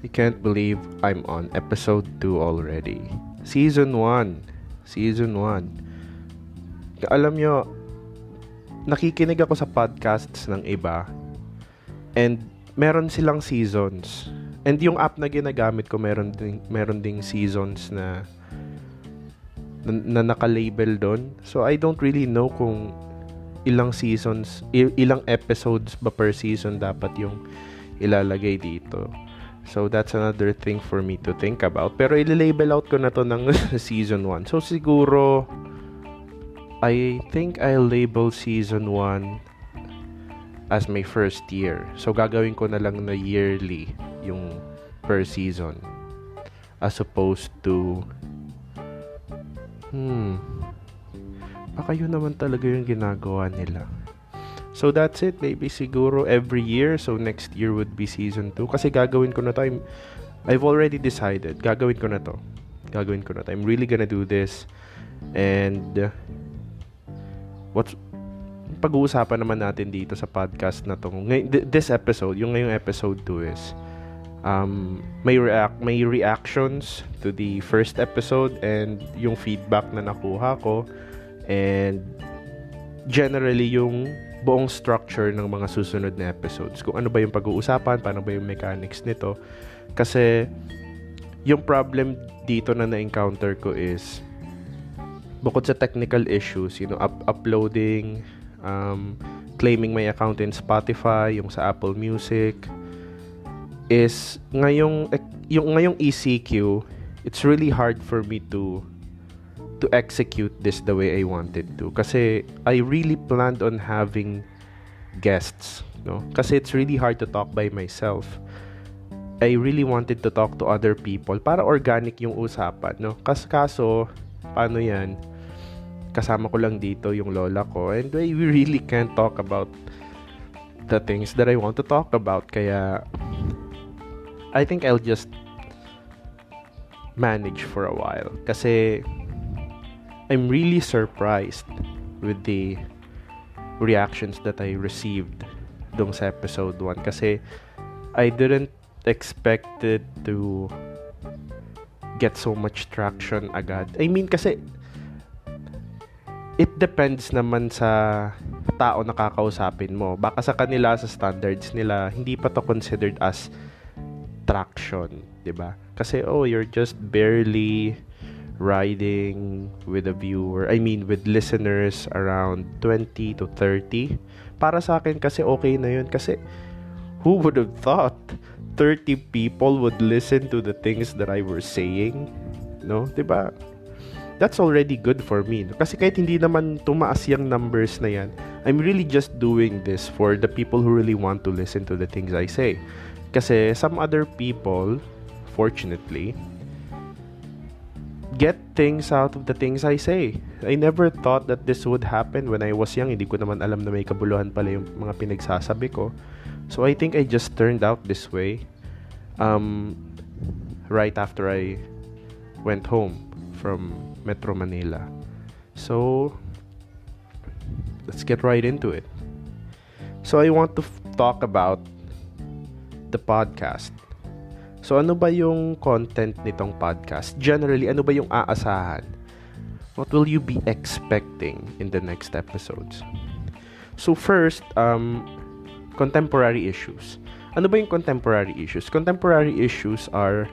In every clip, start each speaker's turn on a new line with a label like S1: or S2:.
S1: I can't believe I'm on episode 2 already. Season 1. Season 1. Alam nyo, nakikinig ako sa podcasts ng iba and meron silang seasons. And yung app na ginagamit ko meron ding, meron ding seasons na na, na naka-label doon. So I don't really know kung ilang seasons, ilang episodes ba per season dapat yung ilalagay dito. So, that's another thing for me to think about. Pero, ililabel out ko na to ng season 1. So, siguro, I think I'll label season 1 as my first year. So, gagawin ko na lang na yearly yung per season. As opposed to, hmm, baka yun naman talaga yung ginagawa nila. So that's it. Maybe siguro every year. So next year would be season 2. Kasi gagawin ko na to. I'm, I've already decided. Gagawin ko na to. Gagawin ko na to. I'm really gonna do this. And what's pag-uusapan naman natin dito sa podcast na to. This episode, yung ngayong episode 2 is um, may react may reactions to the first episode and yung feedback na nakuha ko and generally yung buong structure ng mga susunod na episodes. Kung ano ba yung pag-uusapan, paano ba yung mechanics nito. Kasi yung problem dito na na-encounter ko is bukod sa technical issues, you know, up- uploading, um, claiming my account in Spotify, yung sa Apple Music, is ngayong yung ngayong ECQ, it's really hard for me to to execute this the way I wanted to. Kasi I really planned on having guests, no? Kasi it's really hard to talk by myself. I really wanted to talk to other people para organic yung usapan, no? Kas kaso, paano yan? Kasama ko lang dito yung lola ko and we really can't talk about the things that I want to talk about. Kaya, I think I'll just manage for a while. Kasi, I'm really surprised with the reactions that I received dong sa episode 1 kasi I didn't expect it to get so much traction agad. I mean kasi it depends naman sa tao na kakausapin mo. Baka sa kanila sa standards nila hindi pa to considered as traction, 'di ba? Kasi oh, you're just barely riding with a viewer, I mean with listeners around 20 to 30. Para sa akin kasi okay na yun kasi who would have thought 30 people would listen to the things that I were saying? No? 'Di ba? That's already good for me. Kasi kahit hindi naman tumaas yung numbers na yan, I'm really just doing this for the people who really want to listen to the things I say. Kasi some other people, fortunately, get things out of the things I say. I never thought that this would happen when I was young. Hindi ko naman alam na may kabuluhan pala yung mga pinagsasabi ko. So I think I just turned out this way um, right after I went home from Metro Manila. So let's get right into it. So I want to f- talk about the podcast So ano ba yung content nitong podcast? Generally, ano ba yung aasahan? What will you be expecting in the next episodes? So first, um, contemporary issues. Ano ba yung contemporary issues? Contemporary issues are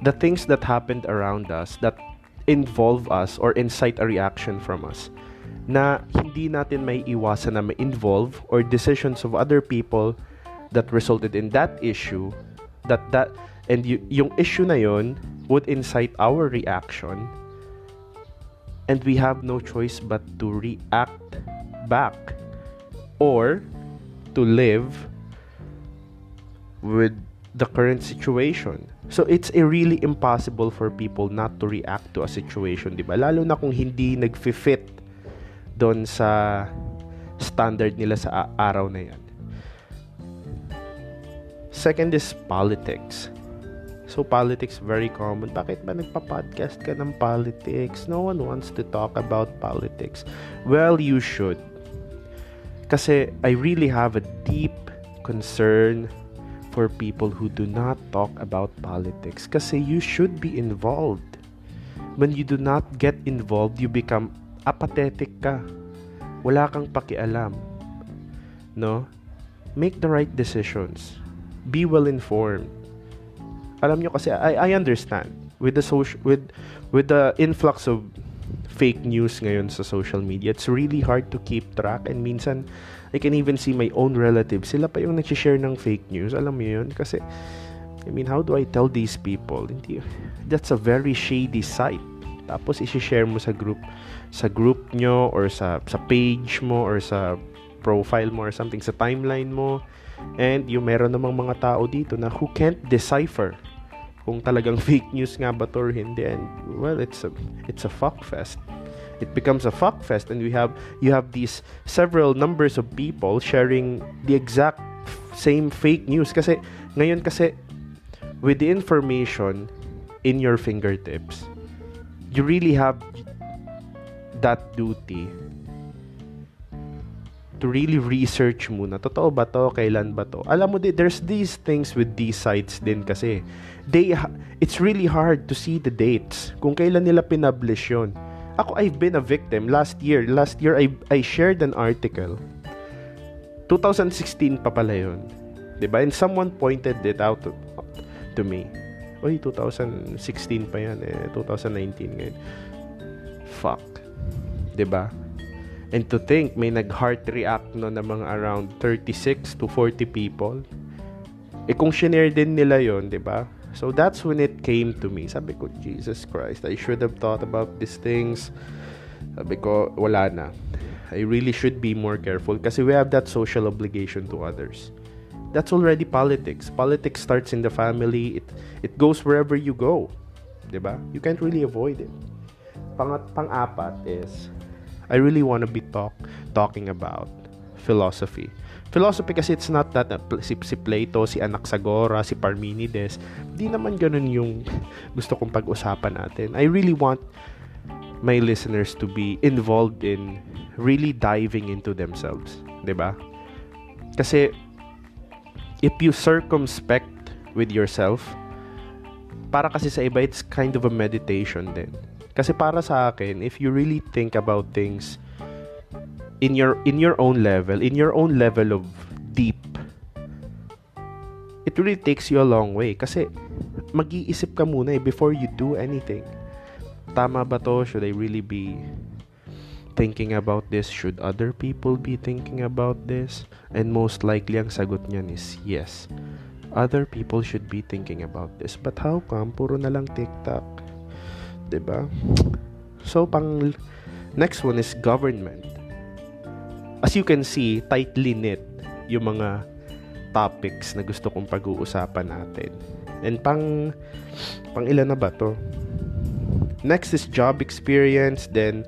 S1: the things that happened around us that involve us or incite a reaction from us na hindi natin may iwasan na ma-involve or decisions of other people that resulted in that issue that that And y- yung issue na yon would incite our reaction and we have no choice but to react back or to live with the current situation. So it's a really impossible for people not to react to a situation, 'di ba? Lalo na kung hindi nagfi-fit doon sa standard nila sa araw na 'yan. Second is politics. So, politics very common. Bakit ba nagpa-podcast ka ng politics? No one wants to talk about politics. Well, you should. Kasi I really have a deep concern for people who do not talk about politics kasi you should be involved. When you do not get involved, you become apathetic ka. Wala kang pakialam. No? Make the right decisions. Be well informed. Alam nyo kasi I, I understand with the social with with the influx of fake news ngayon sa social media, it's really hard to keep track and minsan I can even see my own relatives. Sila pa yung nag-share ng fake news. Alam mo yun? Kasi, I mean, how do I tell these people? Hindi, that's a very shady site. Tapos, isi-share mo sa group, sa group nyo, or sa, sa page mo, or sa profile mo, or something, sa timeline mo. And yung meron namang mga tao dito na who can't decipher kung talagang fake news nga ba to or hindi and well it's a it's a fuck fest it becomes a fuck fest and we have you have these several numbers of people sharing the exact same fake news kasi ngayon kasi with the information in your fingertips you really have that duty to really research muna. Totoo ba to? Kailan ba to? Alam mo, there's these things with these sites din kasi. They, it's really hard to see the dates. Kung kailan nila pinublish yon. Ako, I've been a victim. Last year, last year, I, I shared an article. 2016 pa pala ba? And someone pointed it out to, to me. Uy, 2016 pa yan eh. 2019 ngayon. Fuck. ba diba? And to think, may nag-heart react no na mga around 36 to 40 people. Eh kung shinare din nila yon di ba? So that's when it came to me. Sabi ko, Jesus Christ, I should have thought about these things. Sabi ko, wala na. I really should be more careful kasi we have that social obligation to others. That's already politics. Politics starts in the family. It it goes wherever you go. 'Di ba? You can't really avoid it. Pangat pang-apat is I really want to be talk talking about philosophy. Philosophy kasi it's not that uh, si, si Plato, si Anaxagora, si Parmenides. Di naman ganun yung gusto kong pag-usapan natin. I really want my listeners to be involved in really diving into themselves. 'di ba? Kasi if you circumspect with yourself, para kasi sa iba, it's kind of a meditation din. Kasi para sa akin, if you really think about things in your in your own level, in your own level of deep, it really takes you a long way kasi mag-iisip ka muna eh before you do anything. Tama ba to? Should I really be thinking about this? Should other people be thinking about this? And most likely ang sagot niyan is yes. Other people should be thinking about this. But how come? Puro na lang TikTok 'di ba? So pang next one is government. As you can see, tightly knit yung mga topics na gusto kong pag-uusapan natin. And pang pang ilan na ba to? Next is job experience, then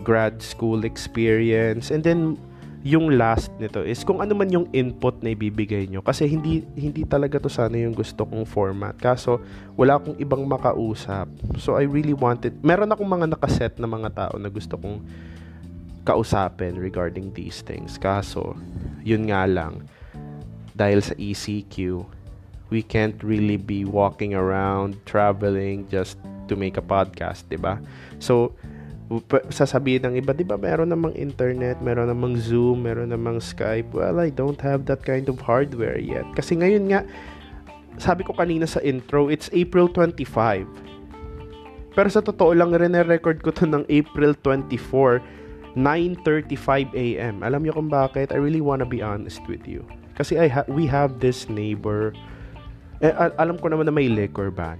S1: grad school experience, and then yung last nito is kung ano man yung input na ibibigay nyo kasi hindi hindi talaga to sana yung gusto kong format kaso wala akong ibang makausap so I really wanted meron akong mga nakaset na mga tao na gusto kong kausapin regarding these things kaso yun nga lang dahil sa ECQ we can't really be walking around traveling just to make a podcast 'di ba so sasabihin ng iba, di ba meron namang internet, meron namang Zoom, meron namang Skype. Well, I don't have that kind of hardware yet. Kasi ngayon nga, sabi ko kanina sa intro, it's April 25. Pero sa totoo lang, rene-record ko to ng April 24, 9.35 a.m. Alam niyo kung bakit? I really wanna be honest with you. Kasi I ha- we have this neighbor, eh, al- alam ko naman na may liquor ban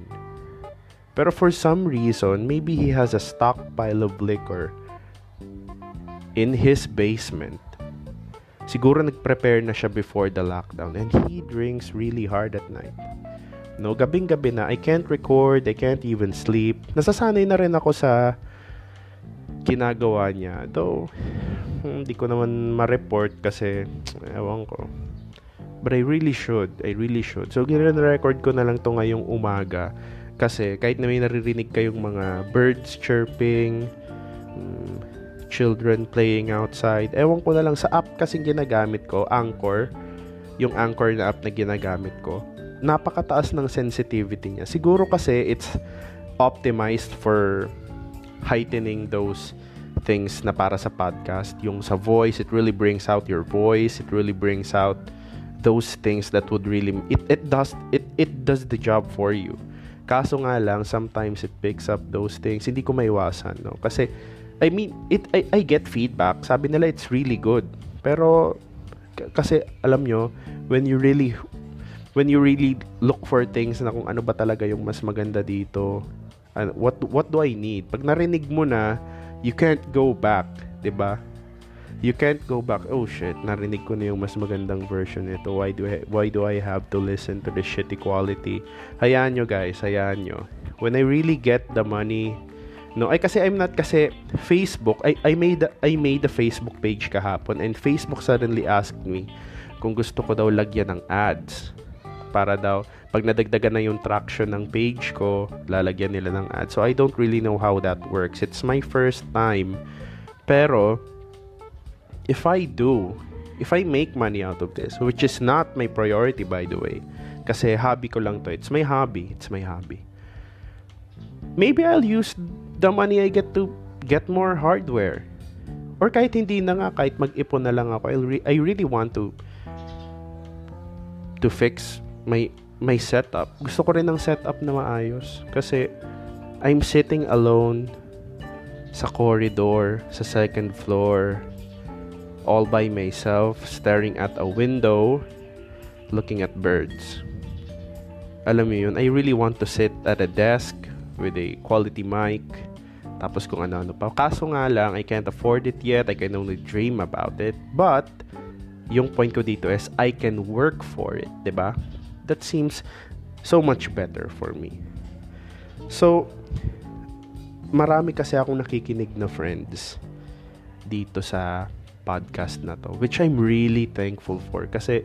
S1: pero for some reason, maybe he has a stockpile of liquor in his basement. Siguro nag-prepare na siya before the lockdown and he drinks really hard at night. No, gabing-gabi na, I can't record, I can't even sleep. Nasasanay na rin ako sa ginagawa niya. Though, hindi ko naman ma-report kasi, ewan ko. But I really should. I really should. So, gina-record ko na lang to ngayong umaga kasi kahit na may naririnig kayong mga birds chirping, um, children playing outside, ewan ko na lang sa app kasing ginagamit ko, Anchor, yung Anchor na app na ginagamit ko, napakataas ng sensitivity niya. Siguro kasi it's optimized for heightening those things na para sa podcast. Yung sa voice, it really brings out your voice. It really brings out those things that would really it it does it it does the job for you. Kaso nga lang sometimes it picks up those things. Hindi ko maiwasan, no? Kasi I mean, it I, I get feedback. Sabi nila it's really good. Pero kasi alam nyo, when you really when you really look for things na kung ano ba talaga yung mas maganda dito, and what what do I need? Pag narinig mo na, you can't go back, 'di ba? You can't go back. Oh shit, narinig ko na yung mas magandang version nito. Why do I why do I have to listen to the shitty quality? Hayaan nyo guys, hayaan nyo. When I really get the money No, ay kasi I'm not kasi Facebook. I I made a, I made a Facebook page kahapon and Facebook suddenly asked me kung gusto ko daw lagyan ng ads para daw pag nadagdagan na yung traction ng page ko, lalagyan nila ng ads. So I don't really know how that works. It's my first time. Pero if I do, if I make money out of this, which is not my priority by the way, kasi hobby ko lang to. It's my hobby. It's my hobby. Maybe I'll use the money I get to get more hardware. Or kahit hindi na nga, kahit mag-ipon na lang ako, I, re- I really want to to fix my my setup. Gusto ko rin ng setup na maayos kasi I'm sitting alone sa corridor, sa second floor, all by myself, staring at a window, looking at birds. Alam mo yun, I really want to sit at a desk with a quality mic, tapos kung ano-ano pa. Kaso nga lang, I can't afford it yet. I can only dream about it. But, yung point ko dito is, I can work for it. ba? Diba? That seems so much better for me. So, marami kasi akong nakikinig na friends dito sa podcast na to. Which I'm really thankful for. Kasi,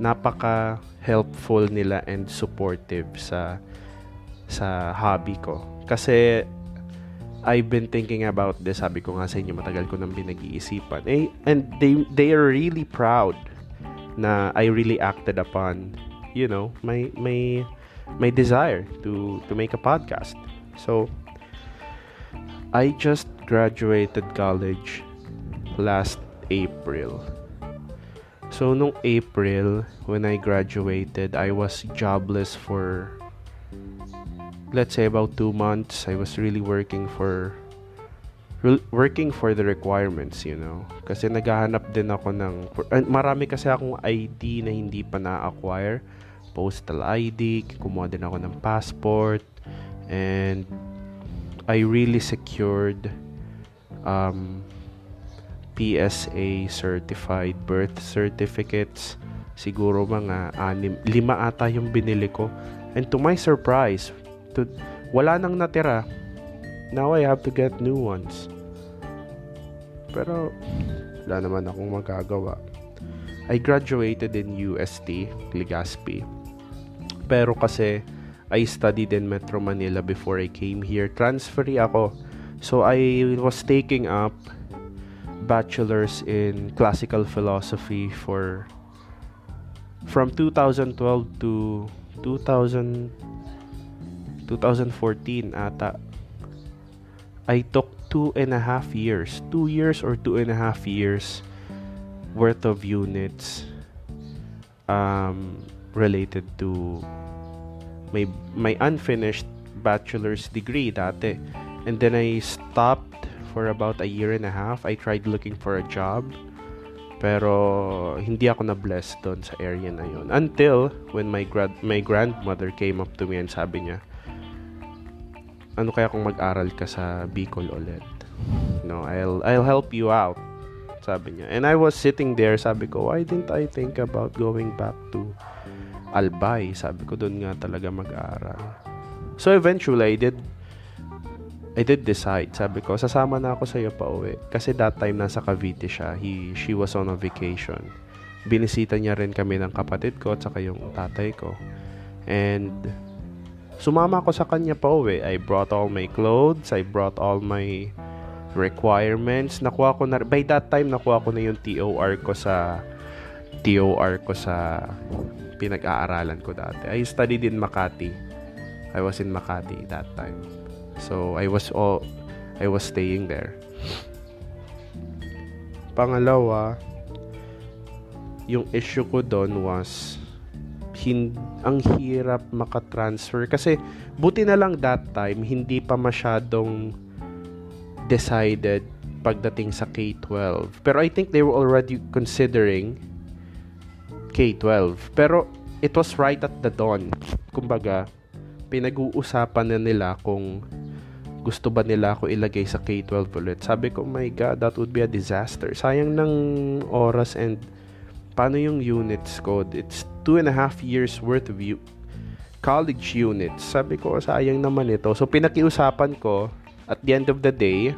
S1: napaka helpful nila and supportive sa sa hobby ko. Kasi I've been thinking about this. Sabi ko nga sa inyo, matagal ko nang pinag-iisipan. Eh, and they, they are really proud na I really acted upon, you know, my, my, my desire to, to make a podcast. So, I just graduated college last April. So, nung April, when I graduated, I was jobless for let's say about two months I was really working for working for the requirements, you know. Kasi naghahanap din ako ng marami kasi akong ID na hindi pa na-acquire. Postal ID, kumuha din ako ng passport and I really secured um, PSA certified birth certificates. Siguro mga anim, lima ata yung binili ko. And to my surprise, to wala nang natira. Now I have to get new ones. Pero wala naman akong magagawa. I graduated in UST, Legazpi. Pero kasi I studied in Metro Manila before I came here. Transferee ako. So I was taking up bachelor's in classical philosophy for from 2012 to 2000 2014 ata, I took two and a half years, two years or two and a half years worth of units um, related to my my unfinished bachelor's degree dati. And then I stopped for about a year and a half. I tried looking for a job. Pero hindi ako na-bless doon sa area na yon Until when my grad my grandmother came up to me and sabi niya, ano kaya kung mag-aral ka sa Bicol ulit? No, I'll I'll help you out. Sabi niya. And I was sitting there, sabi ko, why didn't I think about going back to Albay? Sabi ko, doon nga talaga mag-aral. So eventually, I did I did decide. Sabi ko, sasama na ako sa iyo pa uwi. Kasi that time nasa Cavite siya. He, she was on a vacation. Binisita niya rin kami ng kapatid ko at saka yung tatay ko. And Sumama ako sa kanya pa uwi. I brought all my clothes, I brought all my requirements. Nakuha ko na, by that time, nakuha ko na yung TOR ko sa TOR ko sa pinag-aaralan ko dati. I studied in Makati. I was in Makati that time. So I was all I was staying there. Pangalawa, yung issue ko doon was hin, ang hirap makatransfer kasi buti na lang that time hindi pa masyadong decided pagdating sa K-12. Pero I think they were already considering K-12. Pero it was right at the dawn. Kumbaga, pinag-uusapan na nila kung gusto ba nila ako ilagay sa K-12 ulit. Sabi ko, oh my God, that would be a disaster. Sayang ng oras and paano yung units ko? It's two and a half years worth of u- college units. Sabi ko, sayang naman ito. So, pinakiusapan ko, at the end of the day,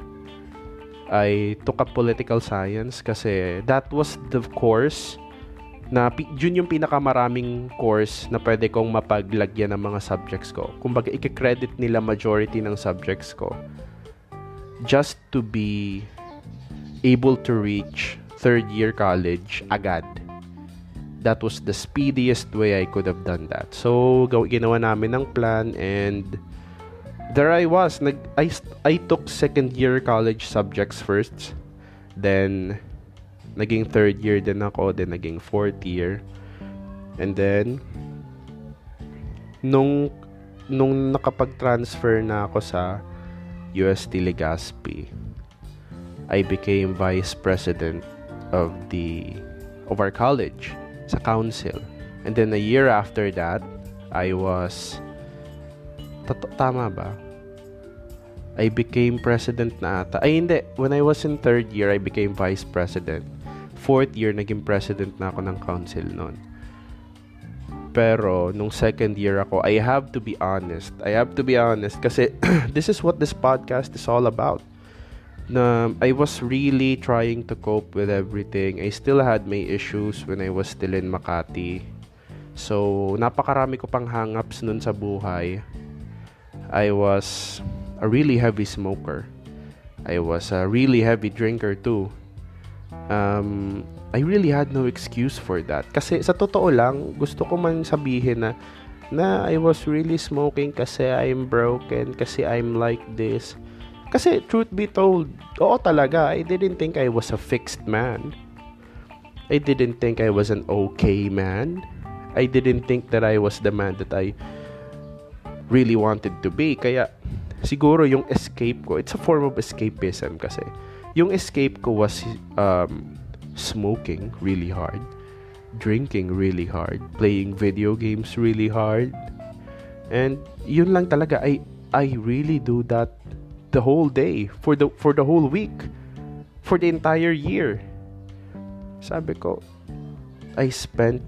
S1: I took up political science kasi that was the course na yun yung pinakamaraming course na pwede kong mapaglagyan ng mga subjects ko. Kumbaga, i-credit nila majority ng subjects ko just to be able to reach third year college agad. That was the speediest way I could have done that. So, ginawa namin ng plan and there I was. Nag, I, I took second year college subjects first. Then, naging third year din ako, then naging fourth year. And then, nung, nung nakapag-transfer na ako sa UST Legazpi, I became vice president of the of our college sa council. And then a year after that, I was tama ba? I became president na ata. Ay, hindi. When I was in third year, I became vice president fourth year, naging president na ako ng council noon. Pero, nung second year ako, I have to be honest. I have to be honest kasi this is what this podcast is all about. Na I was really trying to cope with everything. I still had my issues when I was still in Makati. So, napakarami ko pang hangups nun sa buhay. I was a really heavy smoker. I was a really heavy drinker too um, I really had no excuse for that. Kasi sa totoo lang, gusto ko man sabihin na na I was really smoking kasi I'm broken, kasi I'm like this. Kasi truth be told, oo talaga, I didn't think I was a fixed man. I didn't think I was an okay man. I didn't think that I was the man that I really wanted to be. Kaya siguro yung escape ko, it's a form of escapism kasi yung escape ko was um, smoking really hard, drinking really hard, playing video games really hard. And yun lang talaga I I really do that the whole day for the for the whole week for the entire year. Sabi ko I spent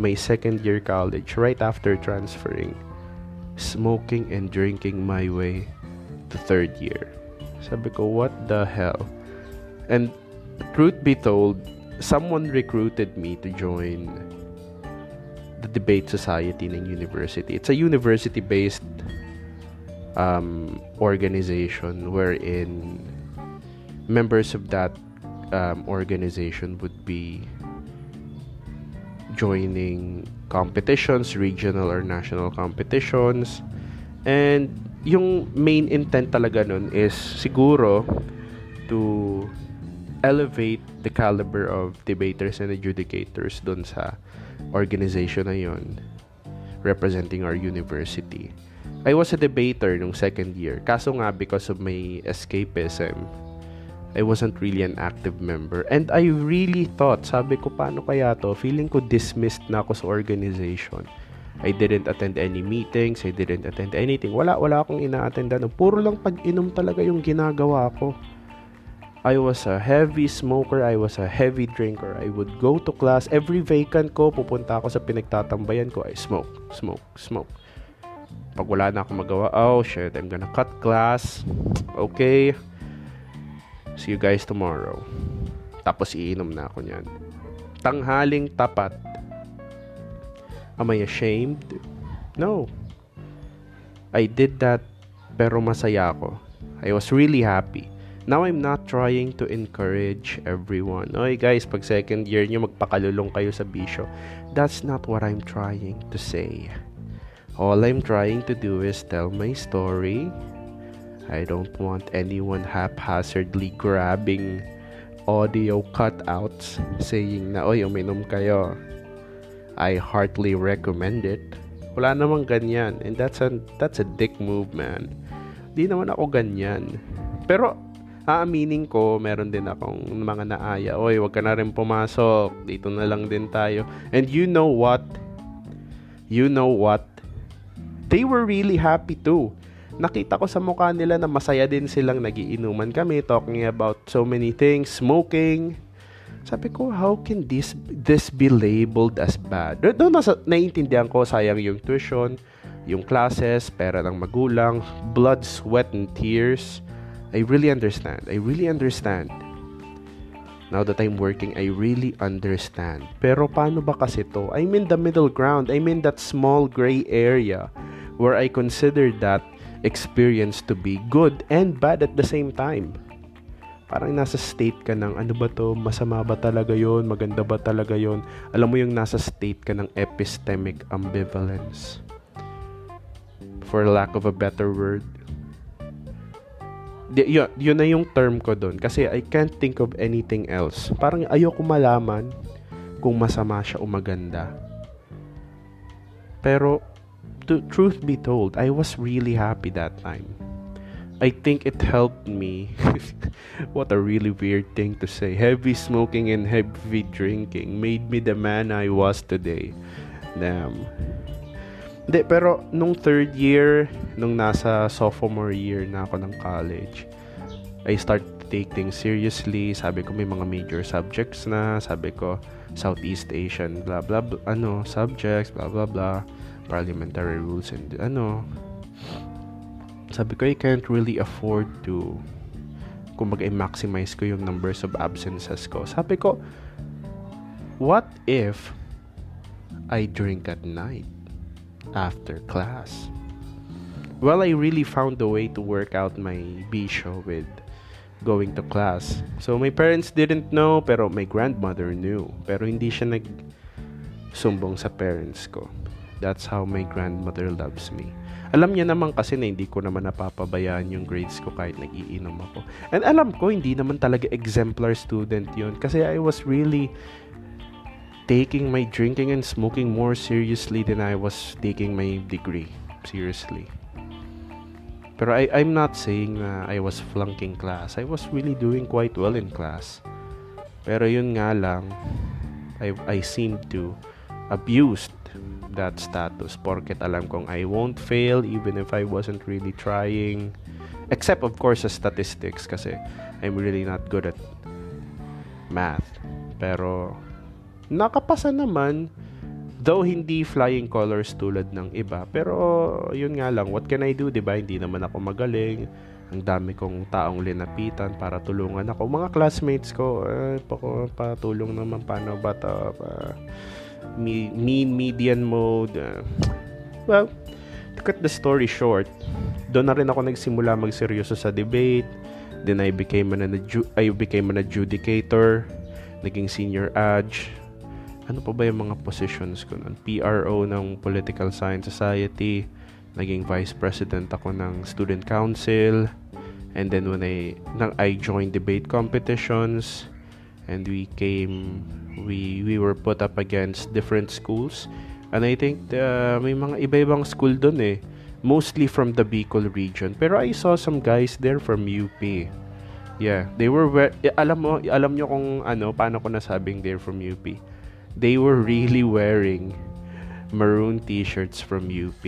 S1: my second year college right after transferring smoking and drinking my way to third year. Sabi ko, what the hell? And truth be told, someone recruited me to join the debate society ng university. It's a university-based um, organization wherein members of that um, organization would be joining competitions, regional or national competitions, and yung main intent talaga nun is siguro to elevate the caliber of debaters and adjudicators dun sa organization na yon representing our university. I was a debater nung second year. Kaso nga, because of my escapism, I wasn't really an active member. And I really thought, sabi ko, paano kaya to? Feeling ko dismissed na ako sa organization I didn't attend any meetings, I didn't attend anything. Wala, wala akong ina-attendan. Puro lang pag-inom talaga yung ginagawa ko. I was a heavy smoker, I was a heavy drinker. I would go to class, every vacant ko, pupunta ako sa pinagtatambayan ko, I smoke, smoke, smoke. Pag wala na akong magawa, oh shit, I'm gonna cut class. Okay. See you guys tomorrow. Tapos iinom na ako niyan. Tanghaling tapat Am I ashamed? No. I did that pero masaya ako. I was really happy Now, I'm not trying to encourage everyone. Oy, guys, pag second year nyo, magpakalulong kayo sa bisyo. That's not what I'm trying to say. All I'm trying to do is tell my story. I don't want anyone haphazardly grabbing audio cutouts saying na, oy, uminom kayo. I heartily recommend it. Wala namang ganyan. And that's a, that's a dick move, man. Di naman ako ganyan. Pero, aaminin ko, meron din akong mga naaya. Oy, wag ka na rin pumasok. Dito na lang din tayo. And you know what? You know what? They were really happy too. Nakita ko sa mukha nila na masaya din silang nagiinuman kami, talking about so many things, smoking. Sabi ko, how can this this be labeled as bad? Doon nasa, naiintindihan ko, sayang yung tuition, yung classes, pera ng magulang, blood, sweat, and tears I really understand. I really understand. Now that I'm working, I really understand. Pero paano ba kasi to? I'm in the middle ground. I'm in that small gray area where I consider that experience to be good and bad at the same time. Parang nasa state ka ng ano ba to, masama ba talaga yon, maganda ba talaga yon. Alam mo yung nasa state ka ng epistemic ambivalence. For lack of a better word, di, yun, yun na yung term ko doon. Kasi I can't think of anything else. Parang ayoko malaman kung masama siya o maganda. Pero, to, truth be told, I was really happy that time. I think it helped me. what a really weird thing to say. Heavy smoking and heavy drinking made me the man I was today. Damn. Hindi, pero nung third year, nung nasa sophomore year na ako ng college, I start to take things seriously. Sabi ko may mga major subjects na. Sabi ko Southeast Asian blah blah, blah ano subjects blah blah blah parliamentary rules and ano sabi ko I can't really afford to kumbaga i-maximize ko yung numbers of absences ko. Sabi ko what if I drink at night? after class. Well, I really found a way to work out my bisho with going to class. So, my parents didn't know, pero my grandmother knew. Pero hindi siya nag sumbong sa parents ko. That's how my grandmother loves me. Alam niya naman kasi na hindi ko naman napapabayaan yung grades ko kahit nag-iinom ako. And alam ko, hindi naman talaga exemplar student yun. Kasi I was really taking my drinking and smoking more seriously than I was taking my degree seriously. Pero I, I'm not saying na I was flunking class. I was really doing quite well in class. Pero yun nga lang, I, I seemed to abused that status porket alam kong I won't fail even if I wasn't really trying. Except of course sa statistics kasi I'm really not good at math. Pero nakapasa naman though hindi flying colors tulad ng iba pero yun nga lang what can I do 'di ba hindi naman ako magaling ang dami kong taong linapitan para tulungan ako mga classmates ko eh, pa, patulong naman paano ba to uh, mean median mode uh, well to cut the story short doon na rin ako nagsimula magseryoso sa debate. Then I became an I became an adjudicator naging senior adj. Ano pa ba yung mga positions ko nun? PRO ng Political Science Society, naging vice president ako ng student council, and then when I, nang I joined debate competitions, and we came, we, we were put up against different schools, and I think uh, may mga iba-ibang school dun eh, mostly from the Bicol region, pero I saw some guys there from UP. Yeah, they were alam mo, alam nyo kung ano, paano ko nasabing they're from UP they were really wearing maroon t-shirts from UP.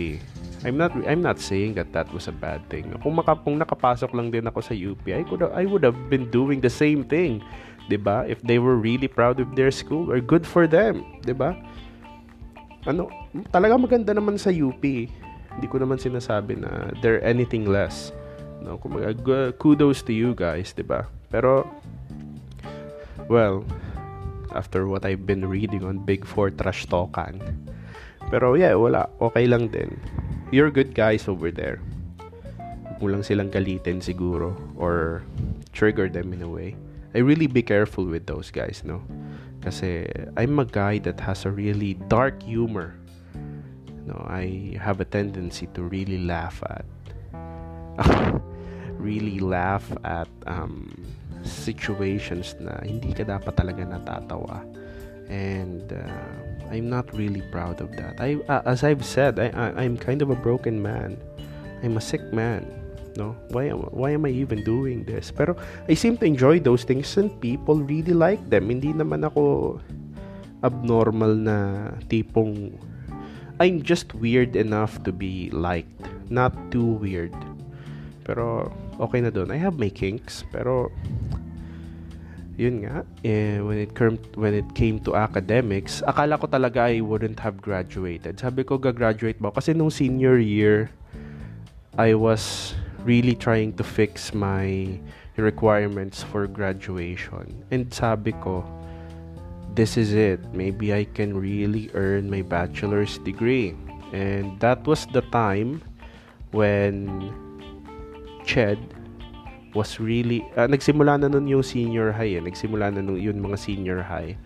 S1: I'm not I'm not saying that that was a bad thing. Kung maka, kung nakapasok lang din ako sa UP, I could I would have been doing the same thing. 'Di ba? If they were really proud of their school, or good for them, 'di ba? Ano, talaga maganda naman sa UP. Hindi ko naman sinasabi na they're anything less. No, kumaga, kudos to you guys, 'di ba? Pero well, after what I've been reading on Big Four trash talkan. Pero yeah, wala. Okay lang din. You're good guys over there. Kung lang silang galitin siguro or trigger them in a way. I really be careful with those guys, no? Kasi I'm a guy that has a really dark humor. No, I have a tendency to really laugh at really laugh at um, situations na hindi ka dapat talaga natatawa. And uh, I'm not really proud of that. I uh, as I've said, I, I I'm kind of a broken man. I'm a sick man. No, why am why am I even doing this? Pero I seem to enjoy those things and people really like them. Hindi naman ako abnormal na tipong I'm just weird enough to be liked, not too weird. Pero okay na doon. I have my kinks, pero yun nga, eh, when it came when it came to academics, akala ko talaga I wouldn't have graduated. Sabi ko gagraduate ba kasi nung senior year I was really trying to fix my requirements for graduation. And sabi ko, this is it. Maybe I can really earn my bachelor's degree. And that was the time when Ched was really uh, nagsimula na nun yung senior high eh. Nagsimula na nun yun mga senior high.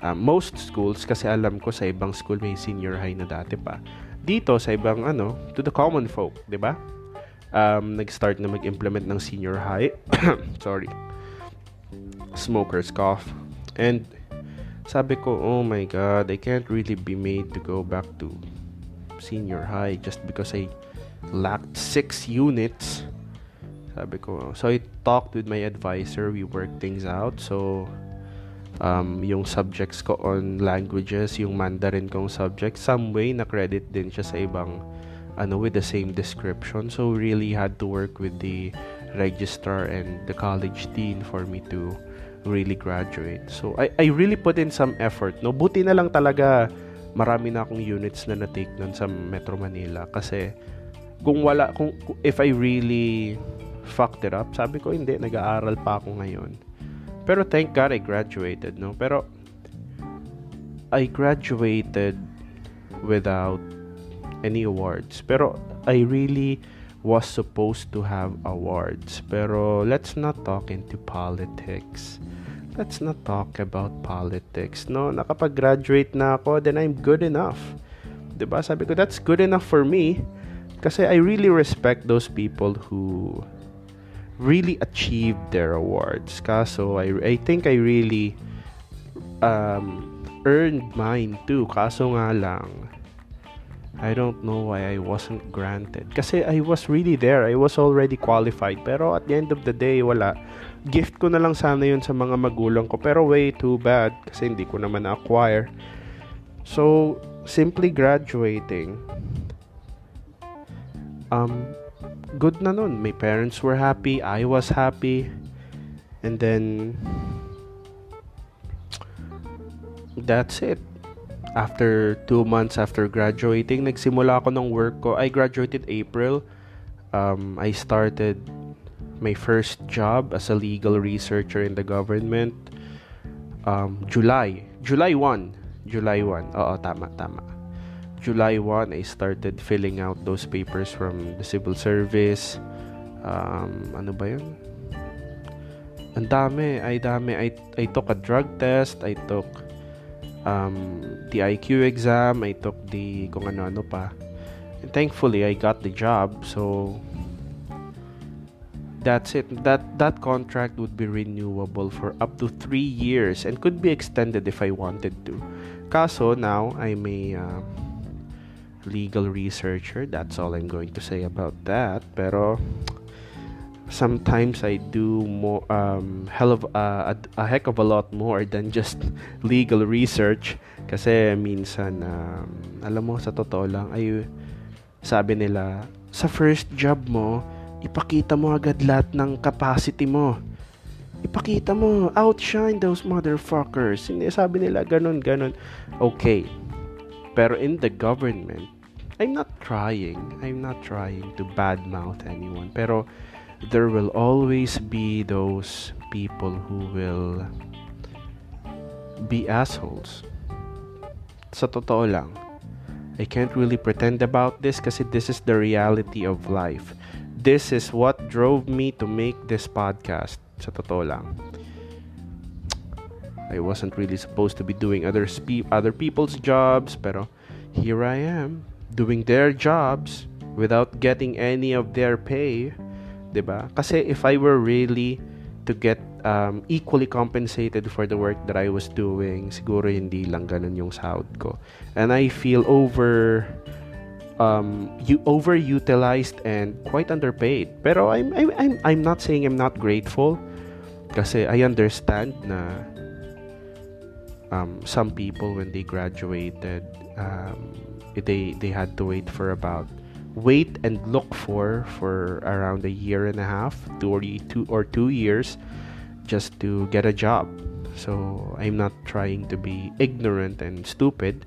S1: Uh, most schools kasi alam ko sa ibang school may senior high na dati pa. Dito sa ibang ano, to the common folk, 'di ba? Um, nag-start na mag-implement ng senior high. Sorry. Smokers cough. And sabi ko, oh my god, I can't really be made to go back to senior high just because I lacked six units sabi ko, so I talked with my advisor, we worked things out. So, um, yung subjects ko on languages, yung Mandarin kong subject, some way na credit din siya sa ibang ano with the same description. So, really had to work with the registrar and the college dean for me to really graduate. So, I, I really put in some effort. No, buti na lang talaga marami na akong units na na-take nun sa Metro Manila kasi kung wala kung if I really fucked it up. Sabi ko, hindi, nag-aaral pa ako ngayon. Pero thank God I graduated, no? Pero I graduated without any awards. Pero I really was supposed to have awards. Pero let's not talk into politics. Let's not talk about politics. No, nakapag-graduate na ako, then I'm good enough. 'Di ba? Sabi ko, that's good enough for me. Kasi I really respect those people who really achieved their awards. Kaso, I, I think I really um, earned mine too. Kaso nga lang, I don't know why I wasn't granted. Kasi I was really there. I was already qualified. Pero at the end of the day, wala. Gift ko na lang sana yun sa mga magulang ko. Pero way too bad. Kasi hindi ko naman na-acquire. So, simply graduating. Um, good na nun. My parents were happy, I was happy. And then that's it. After two months after graduating, nagsimula ako ng work ko. I graduated April. Um, I started my first job as a legal researcher in the government. Um, July. July 1. July 1. Oo, tama, tama. July 1, I started filling out those papers from the civil service. Um, ano ba yun? Ang dami, ay dami. I, I took a drug test, I took um, the IQ exam, I took the kung ano-ano pa. And thankfully, I got the job. So, that's it. That that contract would be renewable for up to three years and could be extended if I wanted to. Kaso now I'm a uh, legal researcher. That's all I'm going to say about that. Pero sometimes I do more um, hell of uh, a, a heck of a lot more than just legal research kasi minsan um, alam mo sa totoo lang ay sabi nila sa first job mo ipakita mo agad lahat ng capacity mo ipakita mo outshine those motherfuckers hindi sabi nila ganun ganun okay pero in the government, I'm not trying. I'm not trying to badmouth anyone. Pero there will always be those people who will be assholes. Sa totoo lang. I can't really pretend about this kasi this is the reality of life. This is what drove me to make this podcast. Sa totoo lang. I wasn't really supposed to be doing other spe- other people's jobs, pero here I am doing their jobs without getting any of their pay, 'di ba? Kasi if I were really to get um, equally compensated for the work that I was doing, siguro hindi lang ganun yung sahod ko. And I feel over um you overutilized and quite underpaid. Pero I'm I'm I'm, I'm not saying I'm not grateful kasi I understand na um, some people when they graduated um, they they had to wait for about wait and look for for around a year and a half two or two or two years just to get a job. So I'm not trying to be ignorant and stupid.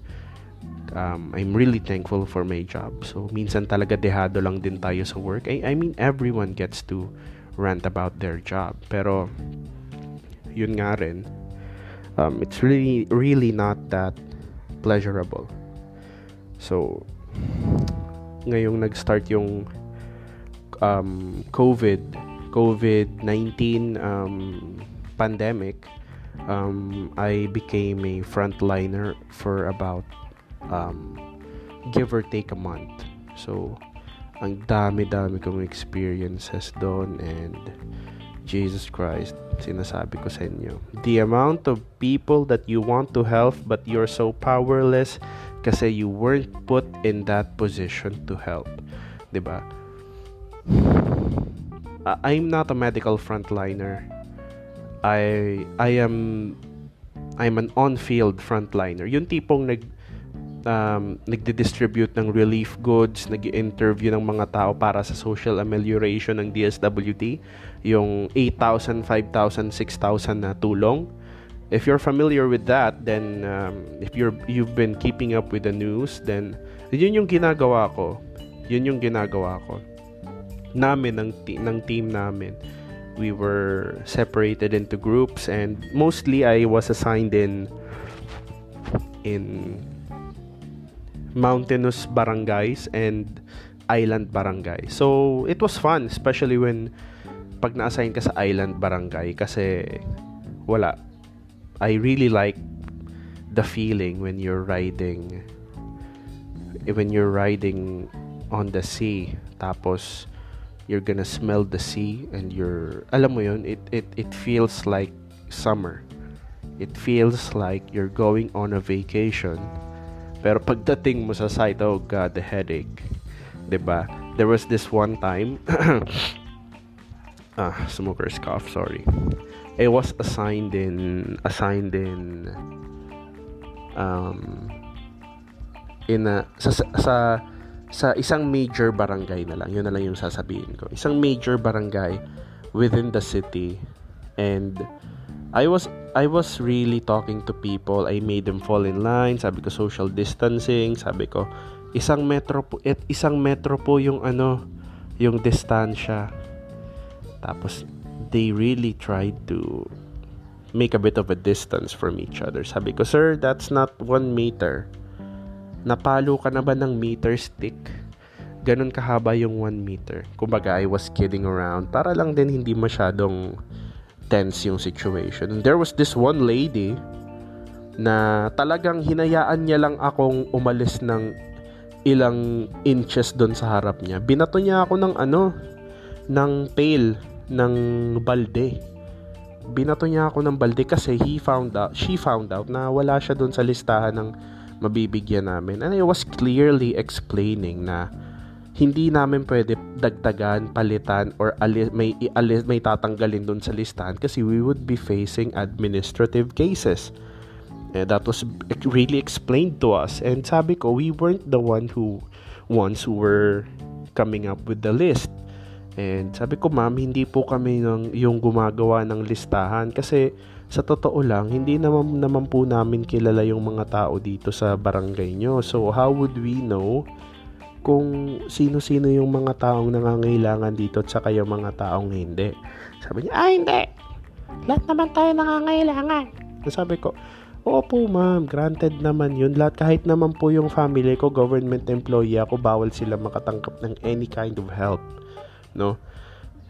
S1: Um, I'm really thankful for my job. So minsan talaga dehado lang din tayo sa work. I, I mean everyone gets to rant about their job. Pero yun nga rin, um, it's really really not that pleasurable. So ngayong nag-start yung um, COVID COVID-19 um, pandemic, um, I became a frontliner for about um, give or take a month. So, ang dami-dami kong experiences doon and Jesus Christ, sinasabi ko sa inyo. The amount of people that you want to help but you're so powerless kasi you weren't put in that position to help. 'Di ba? uh, I'm not a medical frontliner. I I am I'm an on-field frontliner. Yung tipong nag um, nagdi-distribute ng relief goods, nag-interview ng mga tao para sa social amelioration ng DSWD, yung 8,000, 5,000, 6,000 na tulong. If you're familiar with that, then um, if you're you've been keeping up with the news, then yun yung ginagawa ko. Yun yung ginagawa ko namin ng, ng team namin we were separated into groups and mostly I was assigned in in mountainous barangays and island barangay. So it was fun especially when pag na-assign ka sa island barangay kasi wala I really like the feeling when you're riding when you're riding on the sea tapos you're gonna smell the sea and you're alam mo yun it, it, it feels like summer. It feels like you're going on a vacation. Pero pagdating mo sa site oh god the headache 'di ba? There was this one time ah smoker's cough sorry I was assigned in assigned in um in a sa, sa sa isang major barangay na lang. Yun na lang yung sasabihin ko. Isang major barangay within the city. And I was I was really talking to people. I made them fall in line. Sabi ko social distancing. Sabi ko isang metro po et isang metro po yung ano yung distansya. Tapos they really tried to make a bit of a distance from each other. Sabi ko, sir, that's not one meter napalo ka na ba ng meter stick? Ganon kahaba yung 1 meter. Kumbaga, I was kidding around para lang din hindi masyadong tense yung situation. There was this one lady na talagang hinayaan niya lang akong umalis ng ilang inches doon sa harap niya. Binato niya ako ng ano, ng pail, ng balde. Binato niya ako ng balde kasi he found out, she found out na wala siya doon sa listahan ng mabibigyan namin. And I was clearly explaining na hindi namin pwede dagdagan, palitan, or alis, may, alis, may tatanggalin dun sa listahan kasi we would be facing administrative cases. And that was really explained to us. And sabi ko, we weren't the one who ones who were coming up with the list. And sabi ko, ma'am, hindi po kami ng, yung gumagawa ng listahan kasi sa totoo lang, hindi naman, naman po namin kilala yung mga tao dito sa barangay nyo. So, how would we know kung sino-sino yung mga taong nangangailangan dito at saka yung mga taong hindi? Sabi niya, ah, hindi. Lahat naman tayo nangangailangan. Sabi ko, Opo ma'am, granted naman yun. Lahat kahit naman po yung family ko, government employee ako, bawal sila makatangkap ng any kind of help. No?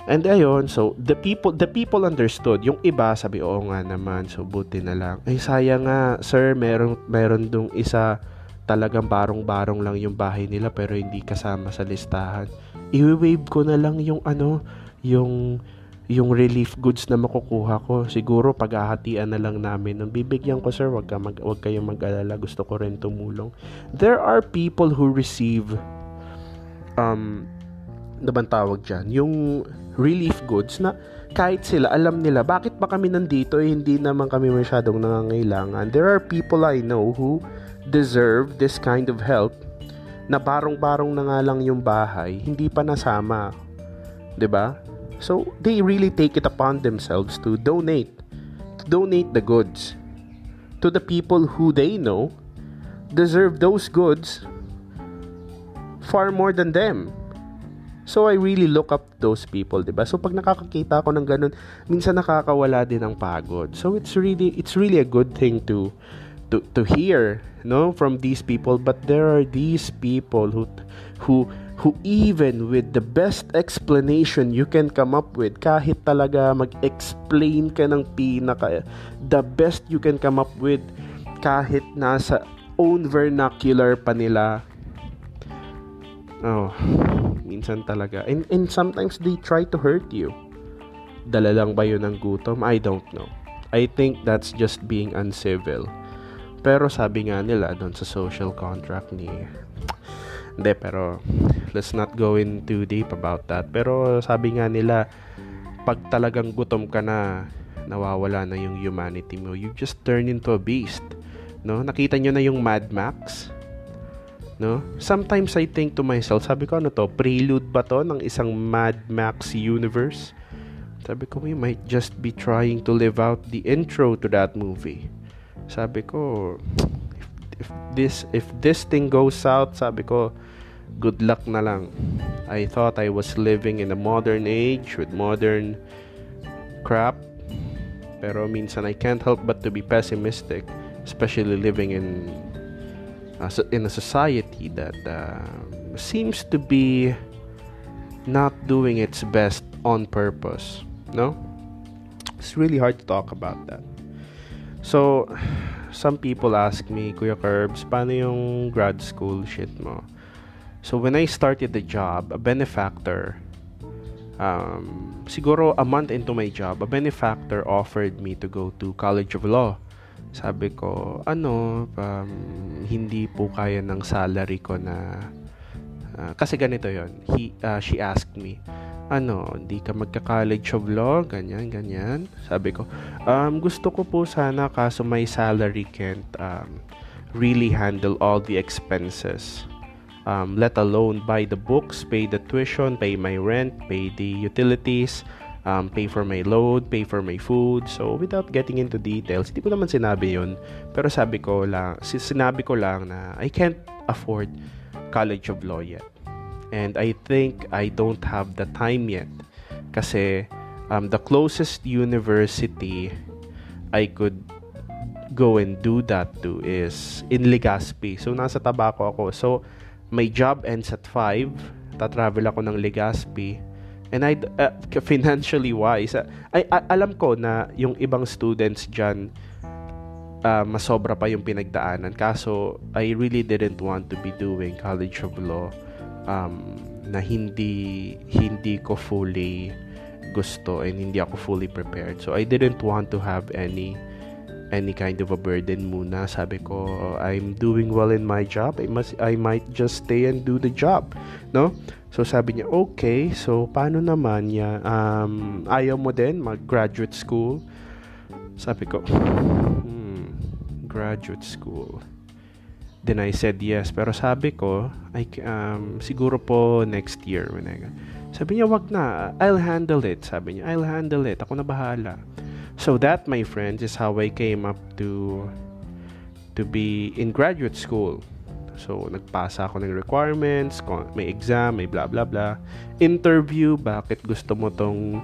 S1: And ayun, so the people the people understood. Yung iba sabi, "Oo nga naman, so buti na lang." Ay sayang nga, sir, meron meron dong isa talagang barong-barong lang yung bahay nila pero hindi kasama sa listahan. I-wave ko na lang yung ano, yung yung relief goods na makukuha ko. Siguro paghahatian na lang namin. Nung bibigyan ko, sir, wag, ka mag, wag kayong mag-alala. Gusto ko rin tumulong. There are people who receive um, ano bang tawag dyan? Yung relief goods na kahit sila, alam nila, bakit ba kami nandito eh, hindi naman kami masyadong nangangailangan. There are people I know who deserve this kind of help na barong-barong na nga lang yung bahay, hindi pa nasama. 'Di ba? So, they really take it upon themselves to donate. To donate the goods to the people who they know deserve those goods far more than them. So I really look up those people, 'di ba? So pag nakakakita ako ng ganun, minsan nakakawala din ng pagod. So it's really it's really a good thing to to to hear, no, from these people, but there are these people who who who even with the best explanation you can come up with, kahit talaga mag-explain ka ng pinaka the best you can come up with kahit nasa own vernacular pa nila. Oh, Minsan talaga. And, and sometimes they try to hurt you. Dala lang ba yun ng gutom? I don't know. I think that's just being uncivil. Pero sabi nga nila doon sa social contract ni... Hindi, pero let's not go in too deep about that. Pero sabi nga nila, pag talagang gutom ka na, nawawala na yung humanity mo, you just turn into a beast. No? Nakita nyo na yung Mad Max? No? Sometimes I think to myself, sabi ko ano to, prelude ba to ng isang Mad Max universe? Sabi ko, we might just be trying to live out the intro to that movie. Sabi ko, if, if this if this thing goes south, sabi ko, good luck na lang. I thought I was living in a modern age with modern crap. Pero minsan I can't help but to be pessimistic, especially living in uh, in a society that uh, seems to be not doing its best on purpose no? It's really hard to talk about that. So some people ask me kuya curbs paano yung grad school shit mo? So when i started the job a benefactor um, siguro a month into my job a benefactor offered me to go to college of law sabi ko, ano, um, hindi po kaya ng salary ko na, uh, kasi ganito yon He, uh, she asked me, ano, hindi ka magka-college of law, ganyan, ganyan. Sabi ko, um, gusto ko po sana kaso my salary can't um, really handle all the expenses. Um, let alone buy the books, pay the tuition, pay my rent, pay the utilities, um, pay for my load, pay for my food. So, without getting into details, hindi ko naman sinabi yun. Pero sabi ko lang, sinabi ko lang na I can't afford College of Law yet. And I think I don't have the time yet. Kasi um, the closest university I could go and do that to is in Legazpi. So, nasa Tabaco ako. So, my job ends at 5. Tatravel ako ng Legazpi And I uh, financially wise, uh, ay, alam ko na yung ibang students diyan uh, masobra pa yung pinagdaanan. Kaso I really didn't want to be doing College of Law um, na hindi hindi ko fully gusto and hindi ako fully prepared. So I didn't want to have any any kind of a burden muna. Sabi ko, I'm doing well in my job. I must I might just stay and do the job, no? So sabi niya, okay, so paano naman ya um, ayaw mo din mag-graduate school? Sabi ko, hmm, graduate school. Then I said yes, pero sabi ko, I, um, siguro po next year. When sabi niya, wag na, I'll handle it. Sabi niya, I'll handle it. Ako na bahala. So that, my friends, is how I came up to to be in graduate school. So, nagpasa ako ng requirements, may exam, may blah blah blah. Interview, bakit gusto mo tong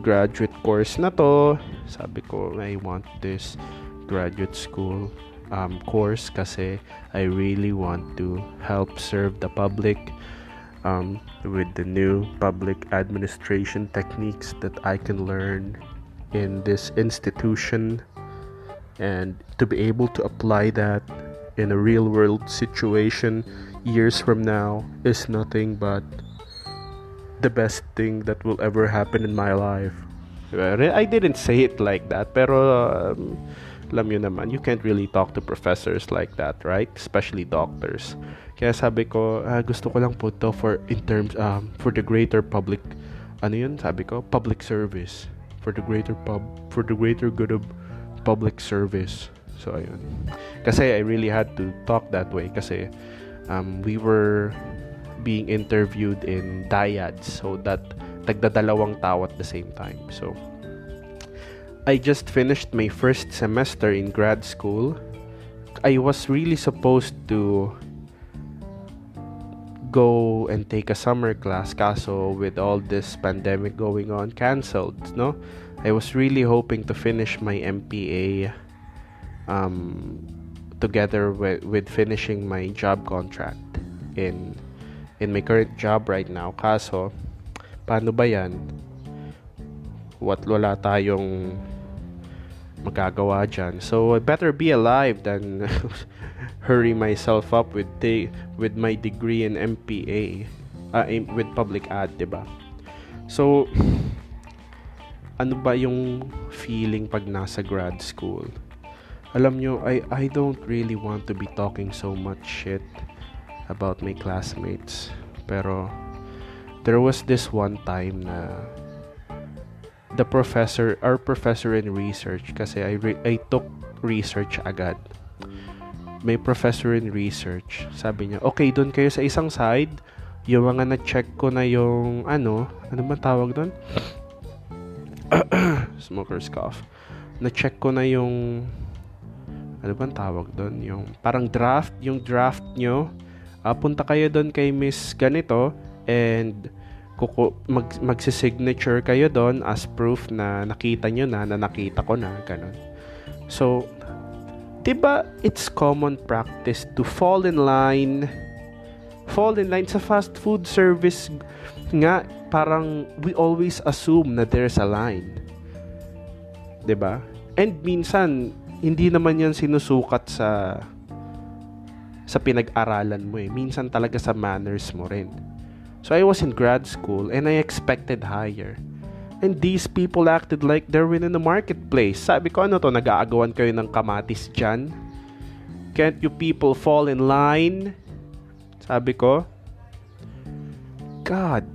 S1: graduate course na to? Sabi ko, I want this graduate school um, course kasi I really want to help serve the public um, with the new public administration techniques that I can learn in this institution and to be able to apply that in a real world situation years from now is nothing but the best thing that will ever happen in my life. I didn't say it like that, pero um, alam nyo naman, you can't really talk to professors like that, right? Especially doctors. Kaya sabi ko, ah, gusto ko lang po to for in terms um, for the greater public ano yun sabi ko public service for the greater pub for the greater good of public service so ayun. Kasi I really had to talk that way kasi um, we were being interviewed in dyads so that tagdadalawang tao at the same time. So I just finished my first semester in grad school. I was really supposed to go and take a summer class kaso with all this pandemic going on canceled no? I was really hoping to finish my MPA um, together with, with finishing my job contract in in my current job right now kaso paano ba yan what wala tayong magagawa dyan so I better be alive than hurry myself up with the with my degree in MPA uh, with public ad, 'di ba? So ano ba yung feeling pag nasa grad school? Alam nyo, I, I don't really want to be talking so much shit about my classmates. Pero, there was this one time na the professor, our professor in research, kasi I, re, I took research agad may professor in research. Sabi niya, okay, doon kayo sa isang side, yung mga na-check ko na yung, ano, ano ba tawag doon? Smoker's cough. Na-check ko na yung, ano bang tawag doon? Yung, parang draft, yung draft nyo. Uh, punta kayo doon kay Miss ganito and kuku, mag, magsisignature kayo doon as proof na nakita nyo na, na nakita ko na, ganun. So, 'di ba it's common practice to fall in line fall in line sa fast food service nga parang we always assume na there's a line 'di ba and minsan hindi naman yan sinusukat sa sa pinag-aralan mo eh minsan talaga sa manners mo rin so I was in grad school and I expected higher And these people acted like they're in the marketplace. Sabi ko, ano to, nag-aagawan kayo ng kamatis dyan? Can't you people fall in line? Sabi ko, God.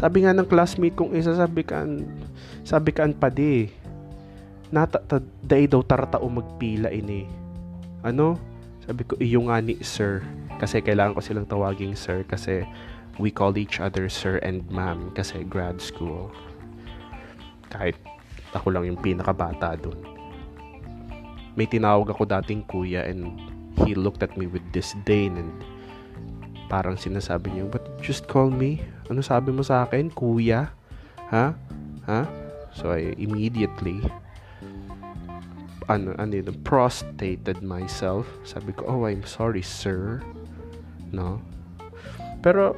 S1: Sabi nga ng classmate kong isa, sabi kan, sabi kan pa di. Nata, ta, dahi daw taratao magpila ini. Ano? Sabi ko, iyo nga ni sir. Kasi kailangan ko silang tawaging sir kasi we call each other sir and ma'am kasi grad school kahit ako lang yung pinakabata doon. May tinawag ako dating kuya and he looked at me with disdain and parang sinasabi niya, but just call me? Ano sabi mo sa akin? Kuya? Ha? Ha? So I immediately ano, ano yun, prostrated myself. Sabi ko, oh, I'm sorry, sir. No? Pero,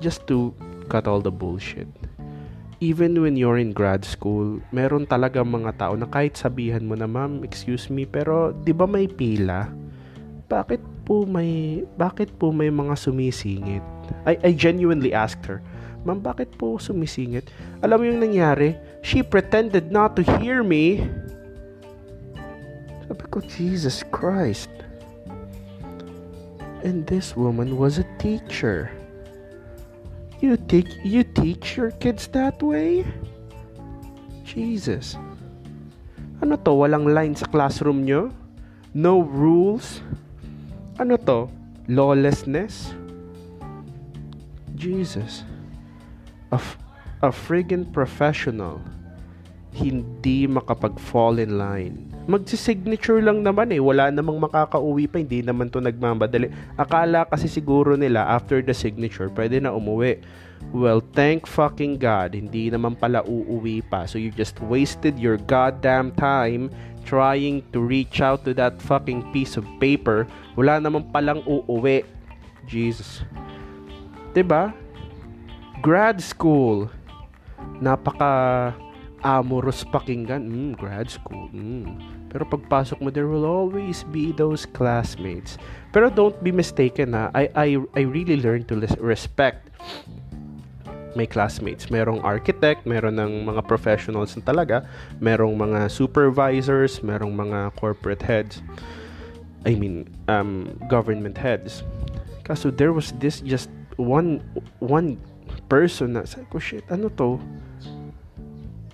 S1: just to cut all the bullshit, even when you're in grad school, meron talaga mga tao na kahit sabihan mo na, ma'am, excuse me, pero 'di ba may pila? Bakit po may bakit po may mga sumisingit? I, I genuinely asked her, Ma'am, bakit po sumisingit? Alam mo yung nangyari? She pretended not to hear me. Ko, Jesus Christ. And this woman was a teacher. You teach you teach your kids that way? Jesus. Ano to? Walang line sa classroom nyo? No rules? Ano to? Lawlessness? Jesus. A, f- a friggin' professional hindi makapag-fall in line magsi-signature lang naman eh. Wala namang makakauwi pa. Hindi naman to nagmamadali. Akala kasi siguro nila after the signature, pwede na umuwi. Well, thank fucking God, hindi naman pala uuwi pa. So you just wasted your goddamn time trying to reach out to that fucking piece of paper. Wala naman palang uuwi. Jesus. 'Diba? Grad school. Napaka amorous pakinggan. Mm, grad school. Mm. Pero pagpasok mo, there will always be those classmates. Pero don't be mistaken ha. I, I, I really learned to respect may classmates. Merong architect, meron ng mga professionals na talaga, merong mga supervisors, merong mga corporate heads. I mean, um, government heads. Kaso there was this just one one person na sabi ko, shit, ano to?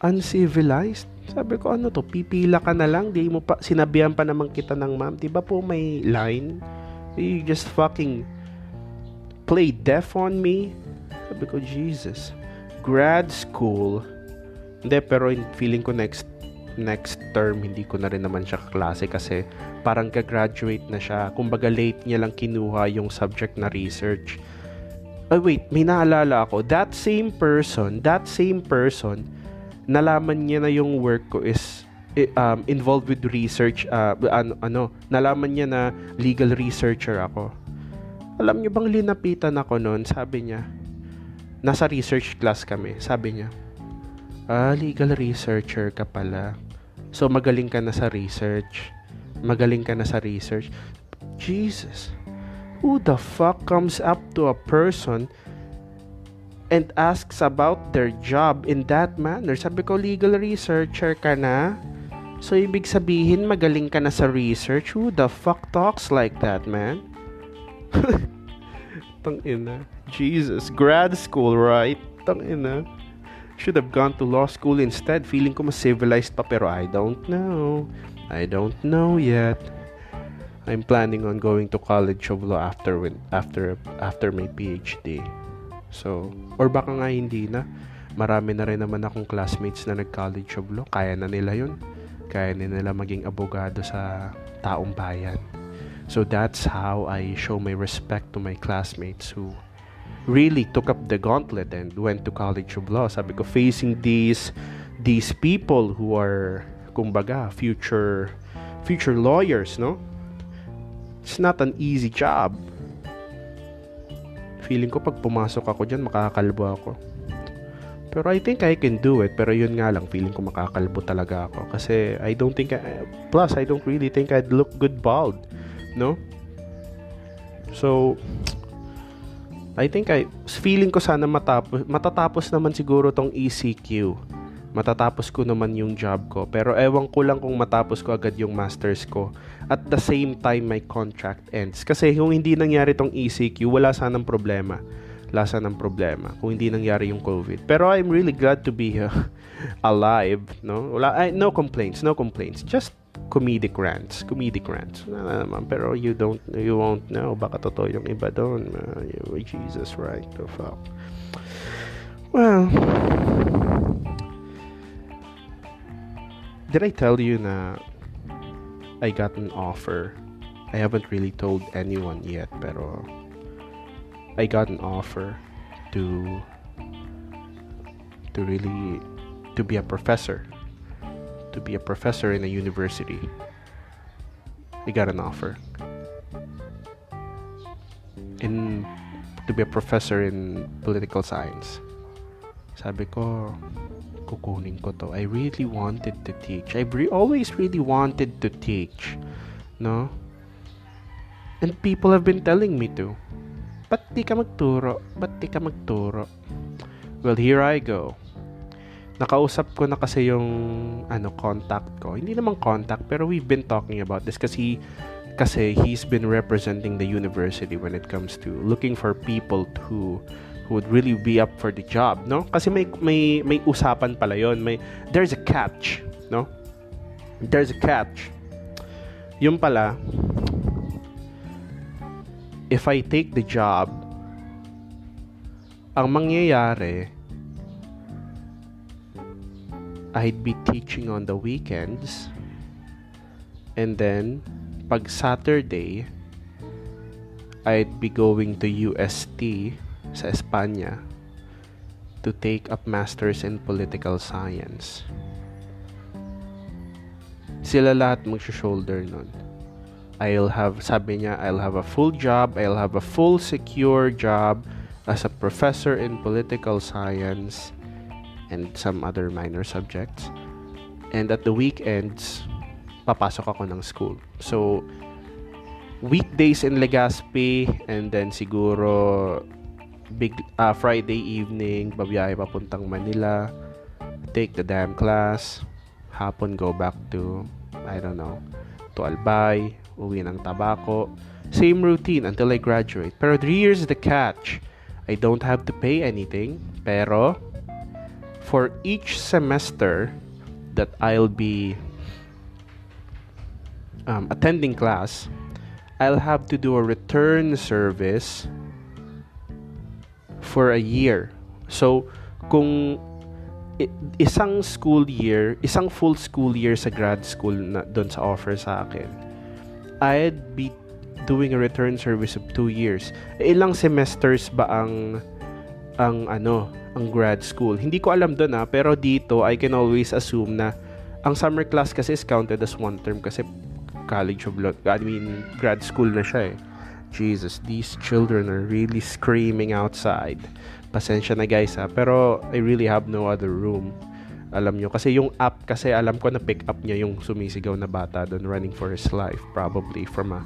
S1: Uncivilized? Sabi ko, ano to? Pipila ka na lang. Di mo pa, sinabihan pa naman kita ng ma'am. Di ba po may line? You just fucking play deaf on me. Sabi ko, Jesus. Grad school. Hindi, pero feeling ko next next term, hindi ko na rin naman siya kaklase kasi parang ka-graduate na siya. Kumbaga late niya lang kinuha yung subject na research. Oh, wait, may naalala ako. That same person, that same person, nalaman niya na yung work ko is um, involved with research uh, ano, ano nalaman niya na legal researcher ako. Alam niyo bang linapitan ako noon? Sabi niya nasa research class kami. Sabi niya ah legal researcher ka pala. So magaling ka na sa research. Magaling ka na sa research. Jesus who the fuck comes up to a person and asks about their job in that manner. Sabi ko, legal researcher ka na? So, ibig sabihin, magaling ka na sa research? Who the fuck talks like that, man? Tang ina. Jesus. Grad school, right? Tang ina. Should have gone to law school instead. Feeling ko mas civilized pa, pero I don't know. I don't know yet. I'm planning on going to College of Law after after after my PhD. So, or baka nga hindi na. Marami na rin naman akong classmates na nag-college of law. Kaya na nila yun. Kaya na nila maging abogado sa taong bayan. So that's how I show my respect to my classmates who really took up the gauntlet and went to college of law. Sabi ko, facing these these people who are kumbaga future future lawyers, no? It's not an easy job feeling ko pag pumasok ako dyan, makakalbo ako. Pero I think I can do it. Pero yun nga lang, feeling ko makakalbo talaga ako. Kasi I don't think, I, plus I don't really think I'd look good bald. No? So, I think I, feeling ko sana matapos, matatapos naman siguro tong ECQ matatapos ko naman yung job ko. Pero ewan ko lang kung matapos ko agad yung masters ko. At the same time, my contract ends. Kasi kung hindi nangyari tong ECQ, wala sanang problema. Wala sanang problema kung hindi nangyari yung COVID. Pero I'm really glad to be uh, alive. No? Wala, I, no complaints, no complaints. Just comedic rants. Comedic rants. Pero you don't, you won't know. Baka totoo yung iba doon. Uh, Jesus, right? The fuck. Well, did I tell you na I got an offer? I haven't really told anyone yet, pero I got an offer to to really to be a professor, to be a professor in a university. I got an offer. In to be a professor in political science. Sabi ko, kukunin ko to. I really wanted to teach. I re- always really wanted to teach. No? And people have been telling me to. Ba't di ka magturo? Ba't di ka magturo? Well, here I go. Nakausap ko na kasi yung ano contact ko. Hindi naman contact, pero we've been talking about this kasi kasi he's been representing the university when it comes to looking for people who who would really be up for the job, no? Kasi may may may usapan pala 'yon. May there's a catch, no? There's a catch. Yung pala if I take the job, ang mangyayari I'd be teaching on the weekends and then pag Saturday I'd be going to UST sa Espanya to take up masters in political science. Sila lahat mag-shoulder nun. I'll have, sabi niya, I'll have a full job, I'll have a full secure job, as a professor in political science and some other minor subjects. And at the weekends, papasok ako ng school. So, weekdays in Legazpi and then siguro big uh, Friday evening babiyahe papuntang Manila take the damn class hapon go back to I don't know to Albay uwi ng Tabaco same routine until I graduate. Pero here's the catch. I don't have to pay anything pero for each semester that I'll be um, attending class, I'll have to do a return service for a year. So, kung isang school year, isang full school year sa grad school na doon sa offer sa akin, I'd be doing a return service of two years. Ilang semesters ba ang ang ano, ang grad school? Hindi ko alam doon ah, pero dito I can always assume na ang summer class kasi is counted as one term kasi college of law, I mean, grad school na siya eh. Jesus, these children are really screaming outside. Pasensya na guys ha, pero I really have no other room. Alam nyo, kasi yung app, kasi alam ko na pick up niya yung sumisigaw na bata doon running for his life, probably from a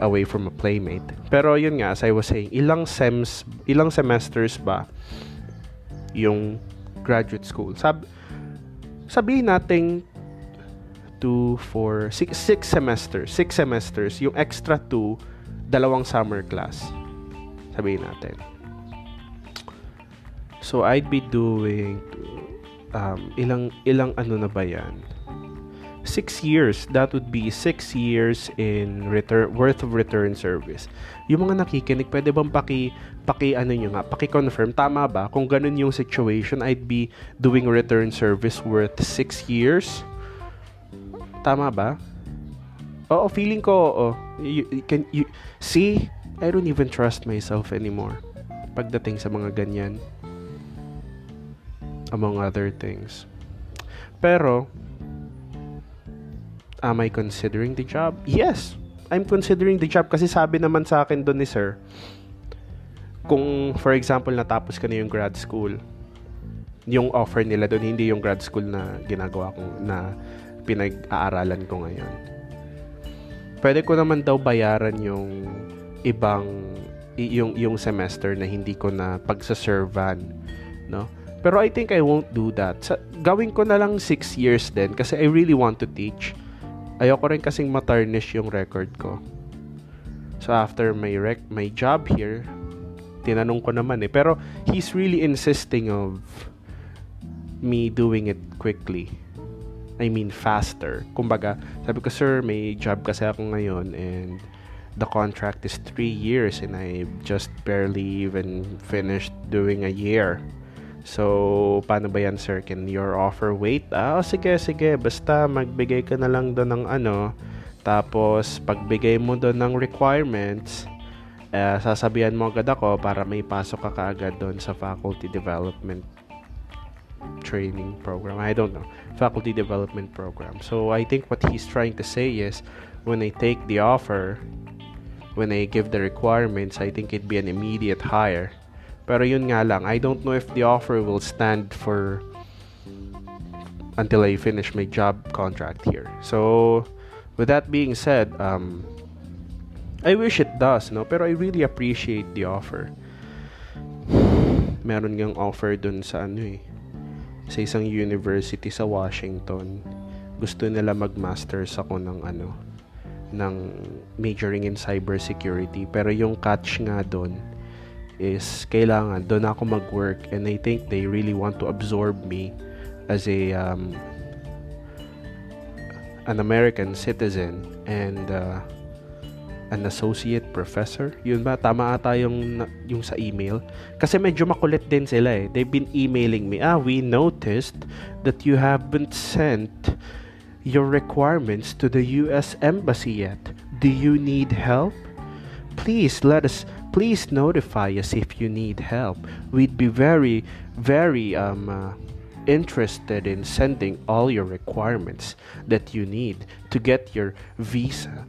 S1: away from a playmate. Pero yun nga, as I was saying, ilang sems, ilang semesters ba yung graduate school? Sab sabihin nating 2, 4, 6, 6 semesters. 6 semesters. Yung extra 2, dalawang summer class. Sabihin natin. So, I'd be doing um, ilang, ilang ano na ba yan? 6 years. That would be 6 years in return, worth of return service. Yung mga nakikinig, pwede bang paki, paki ano nyo nga, paki-confirm, tama ba? Kung ganun yung situation, I'd be doing return service worth 6 years Tama ba? Oo, feeling ko, oo. You, can, you, see, I don't even trust myself anymore. Pagdating sa mga ganyan. Among other things. Pero, am I considering the job? Yes, I'm considering the job kasi sabi naman sa akin doon ni sir, kung for example natapos ka na yung grad school, yung offer nila doon hindi yung grad school na ginagawa kong na pinag-aaralan ko ngayon. Pwede ko naman daw bayaran yung ibang yung yung semester na hindi ko na pagsaservan, no? Pero I think I won't do that. Sa, gawin ko na lang 6 years din kasi I really want to teach. Ayoko rin kasing matarnish yung record ko. So after my rec my job here, tinanong ko naman eh. Pero he's really insisting of me doing it quickly. I mean faster. Kumbaga, sabi ko, sir, may job kasi ako ngayon and the contract is 3 years and I just barely even finished doing a year. So, paano ba yan, sir? Can your offer wait? Ah, oh, sige, sige. Basta magbigay ka na lang doon ng ano. Tapos, pagbigay mo doon ng requirements, uh, sasabihan mo agad ako para may pasok ka kaagad doon sa faculty development training program. I don't know. Faculty development program. So I think what he's trying to say is when I take the offer, when I give the requirements, I think it'd be an immediate hire. Pero yun nga lang, I don't know if the offer will stand for until I finish my job contract here. So, with that being said, um, I wish it does, no? Pero I really appreciate the offer. Meron ngang offer dun sa ano eh sa isang university sa Washington. Gusto nila mag-masters ako ng ano ng majoring in cybersecurity pero yung catch nga doon is kailangan doon ako mag-work and I think they really want to absorb me as a um, an American citizen and uh, an associate professor. Yun ba? Tama ata yung, yung sa email. Kasi medyo makulit din sila eh. They've been emailing me, ah, we noticed that you haven't sent your requirements to the US Embassy yet. Do you need help? Please let us, please notify us if you need help. We'd be very, very, um, uh, interested in sending all your requirements that you need to get your visa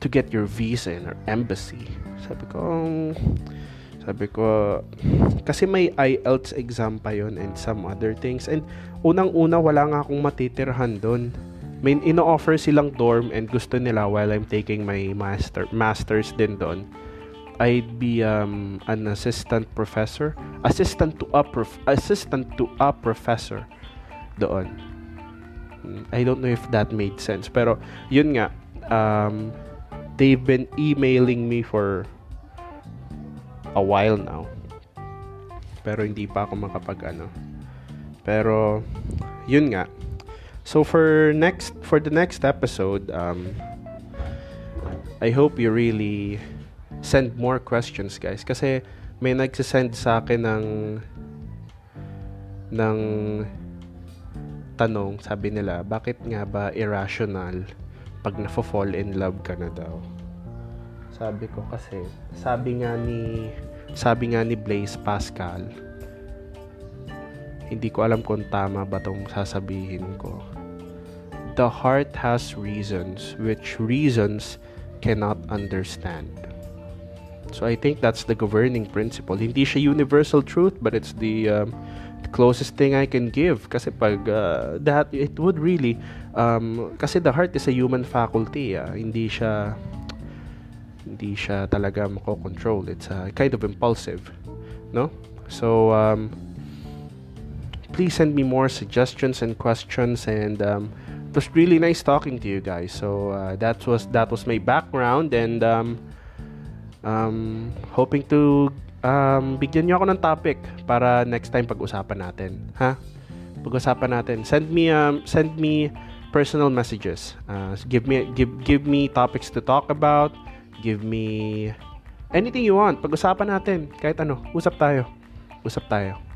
S1: to get your visa in our embassy. Sabi ko, um, Sabi ko, kasi may IELTS exam pa yon and some other things. And unang-una, wala nga akong matitirhan doon. May ino-offer silang dorm and gusto nila while I'm taking my master masters din doon. I'd be um, an assistant professor, assistant to a prof- assistant to a professor doon. I don't know if that made sense, pero yun nga um, they've been emailing me for a while now. Pero hindi pa ako makapag ano. Pero yun nga. So for next for the next episode, um I hope you really send more questions, guys, kasi may nagsisend sa akin ng ng tanong, sabi nila, bakit nga ba irrational pag nafo-fall in love ka na daw? Sabi ko kasi, sabi nga ni sabi nga ni Blaise Pascal, hindi ko alam kung tama ba tong sasabihin ko. The heart has reasons which reasons cannot understand. So I think that's the governing principle. Hindi siya universal truth, but it's the um, closest thing I can give. Kasi pag uh, that, it would really, um, kasi the heart is a human faculty. Uh, hindi siya hindi siya talaga mako-control. It's uh, kind of impulsive, no? So um, please send me more suggestions and questions and um, it was really nice talking to you guys. So uh, that was that was my background and um, um, hoping to um, bigyan niyo ako ng topic para next time pag-usapan natin, ha? Pag-usapan natin. Send me um, send me personal messages. Uh, give me give give me topics to talk about Give me anything you want. Pag-usapan natin. Kahit ano. Usap tayo. Usap tayo.